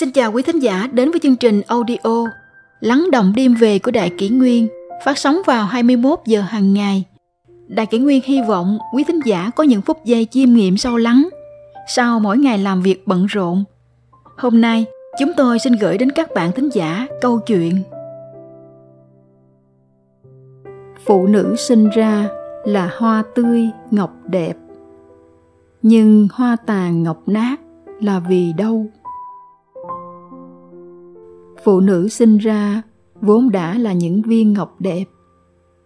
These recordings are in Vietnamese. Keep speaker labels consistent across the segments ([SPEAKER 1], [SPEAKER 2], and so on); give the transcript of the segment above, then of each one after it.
[SPEAKER 1] Xin chào quý thính giả đến với chương trình audio Lắng động đêm về của Đại Kỷ Nguyên phát sóng vào 21 giờ hàng ngày. Đại Kỷ Nguyên hy vọng quý thính giả có những phút giây chiêm nghiệm sâu lắng sau mỗi ngày làm việc bận rộn. Hôm nay, chúng tôi xin gửi đến các bạn thính giả câu chuyện Phụ nữ sinh ra là hoa tươi ngọc đẹp nhưng hoa tàn ngọc nát là vì đâu phụ nữ sinh ra vốn đã là những viên ngọc đẹp,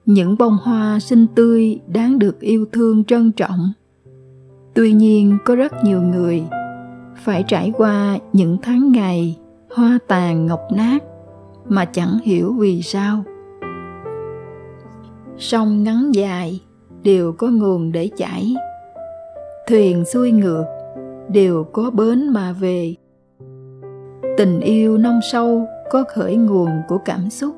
[SPEAKER 1] những bông hoa xinh tươi đáng được yêu thương trân trọng. Tuy nhiên, có rất nhiều người phải trải qua những tháng ngày hoa tàn ngọc nát mà chẳng hiểu vì sao. Sông ngắn dài, đều có nguồn để chảy. Thuyền xuôi ngược, đều có bến mà về tình yêu nông sâu có khởi nguồn của cảm xúc.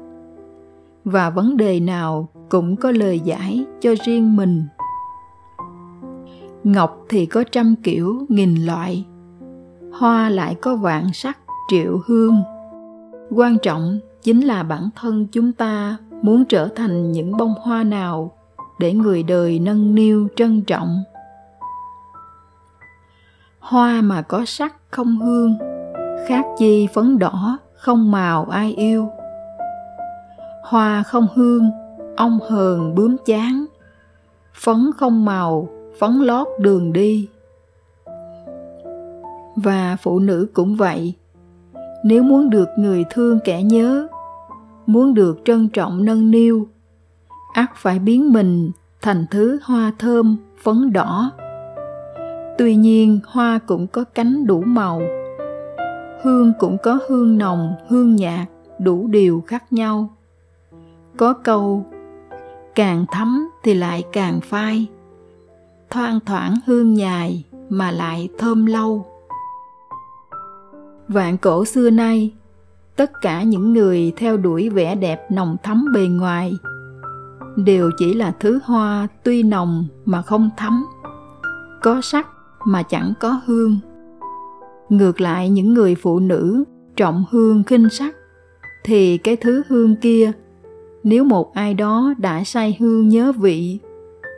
[SPEAKER 1] Và vấn đề nào cũng có lời giải cho riêng mình. Ngọc thì có trăm kiểu, nghìn loại. Hoa lại có vạn sắc, triệu hương. Quan trọng chính là bản thân chúng ta muốn trở thành những bông hoa nào để người đời nâng niu, trân trọng. Hoa mà có sắc không hương khác chi phấn đỏ, không màu ai yêu. Hoa không hương ong hờn bướm chán. Phấn không màu, phấn lót đường đi. Và phụ nữ cũng vậy. Nếu muốn được người thương kẻ nhớ, muốn được trân trọng nâng niu, ắt phải biến mình thành thứ hoa thơm, phấn đỏ. Tuy nhiên, hoa cũng có cánh đủ màu hương cũng có hương nồng, hương nhạt đủ điều khác nhau. Có câu, càng thấm thì lại càng phai. Thoang thoảng hương nhài mà lại thơm lâu. Vạn cổ xưa nay, tất cả những người theo đuổi vẻ đẹp nồng thắm bề ngoài, đều chỉ là thứ hoa tuy nồng mà không thấm. Có sắc mà chẳng có hương ngược lại những người phụ nữ, trọng hương khinh sắc, thì cái thứ hương kia, nếu một ai đó đã say hương nhớ vị,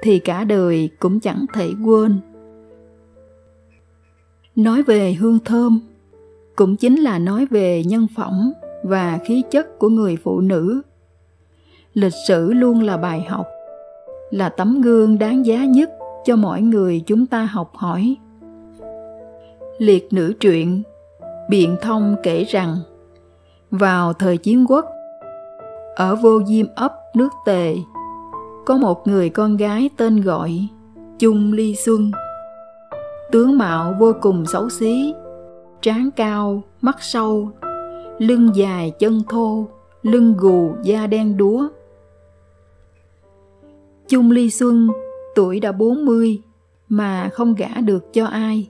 [SPEAKER 1] thì cả đời cũng chẳng thể quên. Nói về hương thơm, cũng chính là nói về nhân phẩm và khí chất của người phụ nữ. Lịch sử luôn là bài học, là tấm gương đáng giá nhất cho mọi người chúng ta học hỏi liệt nữ truyện, biện thông kể rằng, vào thời chiến quốc, ở vô diêm ấp nước tề, có một người con gái tên gọi chung ly xuân. Tướng mạo vô cùng xấu xí trán cao, mắt sâu, lưng dài chân thô, lưng gù da đen đúa. Chung ly xuân tuổi đã 40 mà không gả được cho ai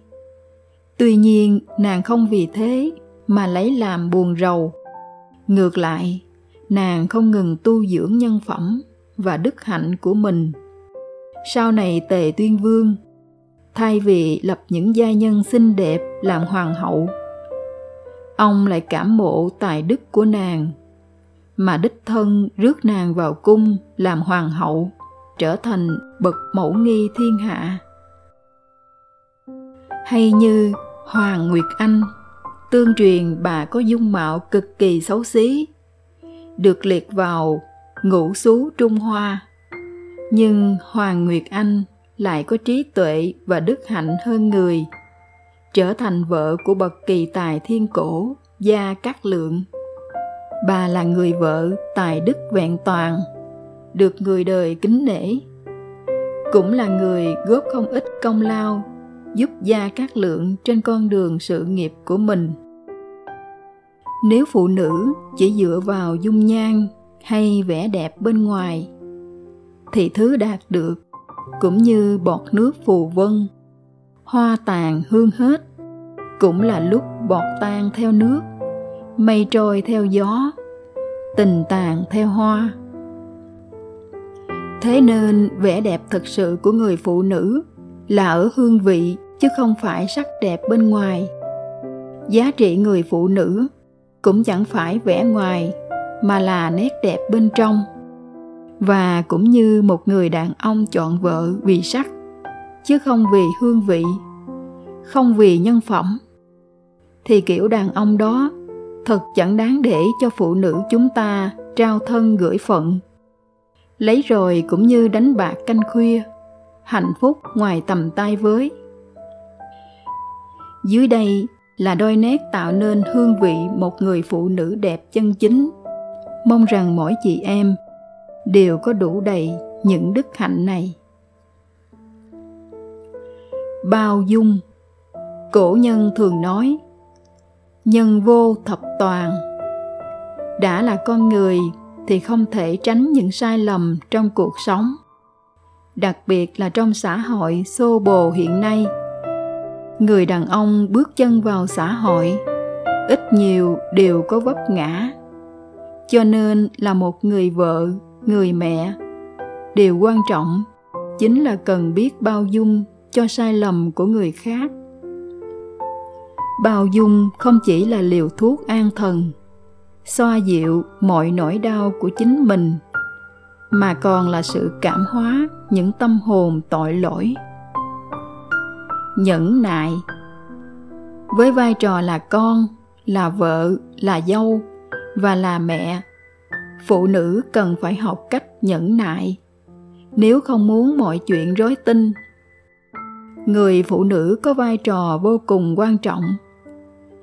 [SPEAKER 1] tuy nhiên, nàng không vì thế mà lấy làm buồn rầu. Ngược lại, nàng không ngừng tu dưỡng nhân phẩm và đức hạnh của mình. Sau này tề tuyên vương thay vì lập những gia nhân xinh đẹp làm hoàng hậu, ông lại cảm mộ tài đức của nàng, mà đích thân rước nàng vào cung làm hoàng hậu, trở thành bậc mẫu nghi thiên hạ. Hay như Hoàng Nguyệt Anh tương truyền bà có dung mạo cực kỳ xấu xí, được liệt vào ngũ xú Trung Hoa. Nhưng Hoàng Nguyệt Anh lại có trí tuệ và đức hạnh hơn người, trở thành vợ của bậc kỳ tài thiên cổ Gia Cát Lượng. Bà là người vợ tài đức vẹn toàn, được người đời kính nể. Cũng là người góp không ít công lao giúp Gia Cát Lượng trên con đường sự nghiệp của mình. Nếu phụ nữ chỉ dựa vào dung nhan hay vẻ đẹp bên ngoài, thì thứ đạt được cũng như bọt nước phù vân, hoa tàn hương hết, cũng là lúc bọt tan theo nước, mây trôi theo gió, tình tàn theo hoa. Thế nên vẻ đẹp thật sự của người phụ nữ là ở hương vị chứ không phải sắc đẹp bên ngoài. Giá trị người phụ nữ cũng chẳng phải vẻ ngoài, mà là nét đẹp bên trong. Và cũng như một người đàn ông chọn vợ vì sắc, chứ không vì hương vị, không vì nhân phẩm, thì kiểu đàn ông đó thật chẳng đáng để cho phụ nữ chúng ta trao thân gửi phận. Lấy rồi cũng như đánh bạc canh khuya, hạnh phúc ngoài tầm tay với dưới đây là đôi nét tạo nên hương vị một người phụ nữ đẹp chân chính. Mong rằng mỗi chị em đều có đủ đầy những đức hạnh này. Bao dung, cổ nhân thường nói, nhân vô thập toàn. Đã là con người thì không thể tránh những sai lầm trong cuộc sống, đặc biệt là trong xã hội xô bồ hiện nay người đàn ông bước chân vào xã hội, ít nhiều đều có vấp ngã. Cho nên là một người vợ, người mẹ điều quan trọng, chính là cần biết bao dung cho sai lầm của người khác. Bao dung không chỉ là liều thuốc an thần, xoa dịu mọi nỗi đau của chính mình, mà còn là sự cảm hóa những tâm hồn tội lỗi nhẫn nại. Với vai trò là con, là vợ, là dâu và là mẹ, phụ nữ cần phải học cách nhẫn nại. Nếu không muốn mọi chuyện rối tinh, người phụ nữ có vai trò vô cùng quan trọng,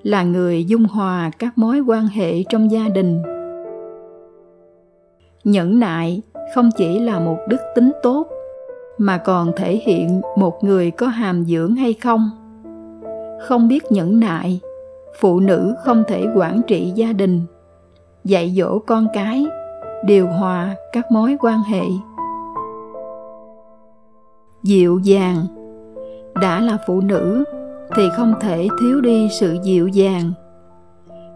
[SPEAKER 1] là người dung hòa các mối quan hệ trong gia đình. Nhẫn nại không chỉ là một đức tính tốt mà còn thể hiện một người có hàm dưỡng hay không. Không biết nhẫn nại, phụ nữ không thể quản trị gia đình, dạy dỗ con cái, điều hòa các mối quan hệ. Dịu dàng, đã là phụ nữ thì không thể thiếu đi sự dịu dàng.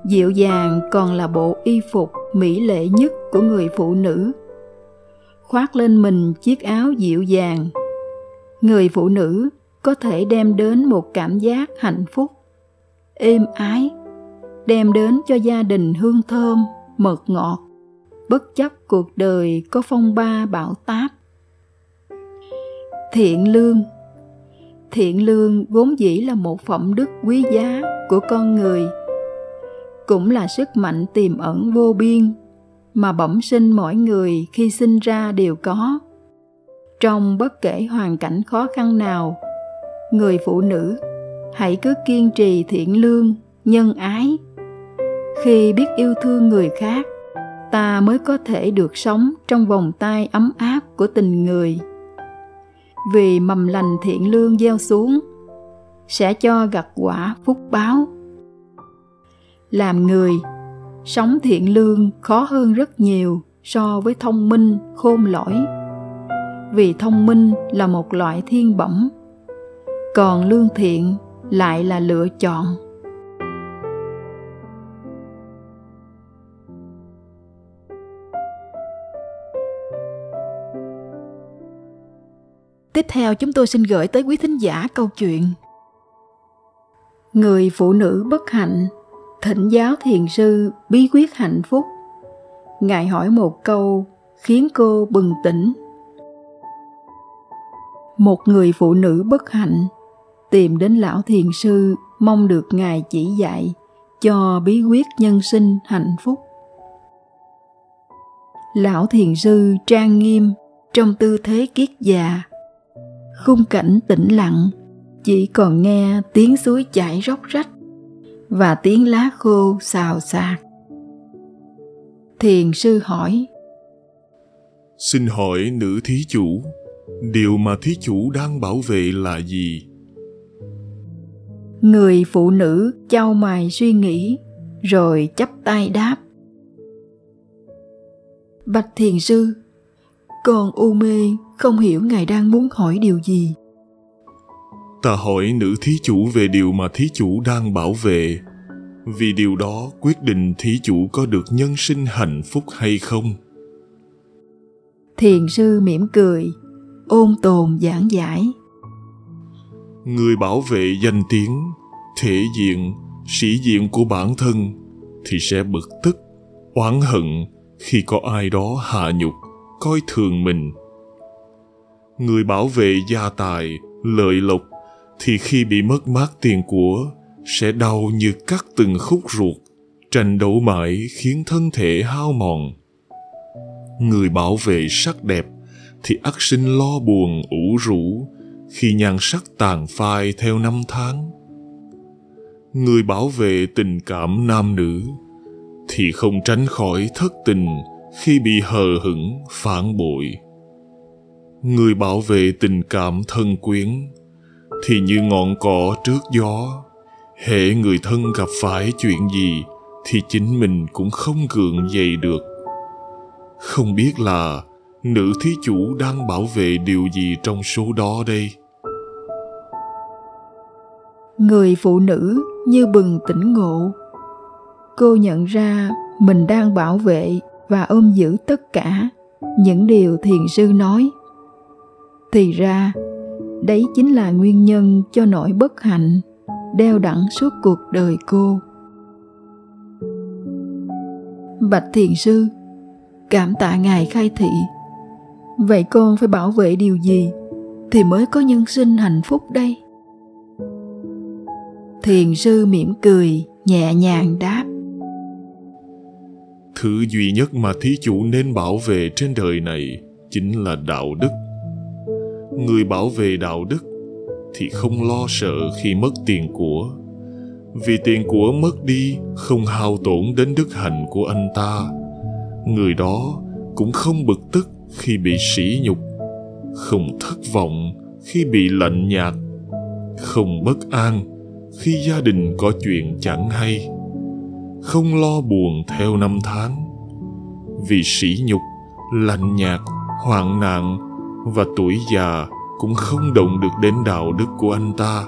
[SPEAKER 1] Dịu dàng còn là bộ y phục mỹ lệ nhất của người phụ nữ khoác lên mình chiếc áo dịu dàng. Người phụ nữ có thể đem đến một cảm giác hạnh phúc, êm ái, đem đến cho gia đình hương thơm, mật ngọt. Bất chấp cuộc đời có phong ba bão táp. Thiện lương. Thiện lương vốn dĩ là một phẩm đức quý giá của con người, cũng là sức mạnh tiềm ẩn vô biên mà bẩm sinh mỗi người khi sinh ra đều có. Trong bất kể hoàn cảnh khó khăn nào, người phụ nữ, hãy cứ kiên trì thiện lương, nhân ái. Khi biết yêu thương người khác, ta mới có thể được sống trong vòng tay ấm áp của tình người. Vì mầm lành thiện lương gieo xuống, sẽ cho gặt quả phúc báo. Làm người sống thiện lương khó hơn rất nhiều so với thông minh, khôn lỗi. Vì thông minh là một loại thiên bẩm, còn lương thiện lại là lựa chọn. Tiếp theo chúng tôi xin gửi tới quý thính giả câu chuyện. Người phụ nữ bất hạnh thỉnh giáo thiền sư bí quyết hạnh phúc. Ngài hỏi một câu khiến cô bừng tỉnh. Một người phụ nữ bất hạnh, tìm đến lão thiền sư mong được ngài chỉ dạy cho bí quyết nhân sinh hạnh phúc. Lão thiền sư trang nghiêm trong tư thế kiết già, khung cảnh tĩnh lặng, chỉ còn nghe tiếng suối chảy róc rách và tiếng lá khô xào xạc. Thiền sư hỏi
[SPEAKER 2] xin hỏi nữ thí chủ điều mà thí chủ đang bảo vệ là gì?
[SPEAKER 1] Người phụ nữ chau mày suy nghĩ rồi chắp tay đáp. Bạch thiền sư con u mê không hiểu ngài đang muốn hỏi điều gì
[SPEAKER 2] ta hỏi nữ thí chủ về điều mà thí chủ đang bảo vệ. Vì điều đó quyết định thí chủ có được nhân sinh hạnh phúc hay không?
[SPEAKER 1] Thiền sư mỉm cười ôn tồn giảng giải.
[SPEAKER 2] Người bảo vệ danh tiếng thể diện sĩ diện của bản thân thì sẽ bực tức oán hận khi có ai đó hạ nhục coi thường mình. Người bảo vệ gia tài lợi lộc thì khi bị mất mát tiền của, sẽ đau như cắt từng khúc ruột, tranh đấu mãi khiến thân thể hao mòn. Người bảo vệ sắc đẹp thì ắt sinh lo buồn ủ rũ khi nhan sắc tàn phai theo năm tháng. Người bảo vệ tình cảm nam nữ thì không tránh khỏi thất tình khi bị hờ hững phản bội. Người bảo vệ tình cảm thân quyến thì như ngọn cỏ trước gió hệ người thân gặp phải chuyện gì thì chính mình cũng không gượng dậy được. Không biết là nữ thí chủ đang bảo vệ điều gì trong số đó đây?
[SPEAKER 1] Người phụ nữ như bừng tỉnh ngộ. Cô nhận ra mình đang bảo vệ và ôm giữ tất cả những điều thiền sư nói. Thì ra đấy chính là nguyên nhân cho nỗi bất hạnh đeo đẳng suốt cuộc đời cô. Bạch thiền sư, cảm tạ ngài khai thị. Vậy con phải bảo vệ điều gì thì mới có nhân sinh hạnh phúc đây? Thiền sư mỉm cười, nhẹ nhàng đáp.
[SPEAKER 2] Thứ duy nhất mà thí chủ nên bảo vệ trên đời này chính là đạo đức người bảo vệ đạo đức thì không lo sợ khi mất tiền của. Vì tiền của mất đi không hao tổn đến đức hạnh của anh ta. Người đó cũng không bực tức khi bị sỉ nhục, không thất vọng khi bị lạnh nhạt, không bất an khi gia đình có chuyện chẳng hay. Không lo buồn theo năm tháng, vì sỉ nhục, lạnh nhạt, hoạn nạn và tuổi già cũng không động được đến đạo đức của anh ta.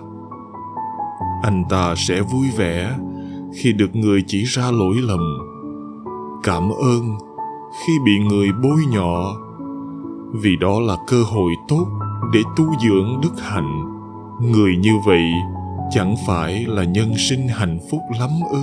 [SPEAKER 2] Anh ta sẽ vui vẻ khi được người chỉ ra lỗi lầm, cảm ơn khi bị người bôi nhọ. Vì đó là cơ hội tốt để tu dưỡng đức hạnh. Người như vậy chẳng phải là nhân sinh hạnh phúc lắm ư?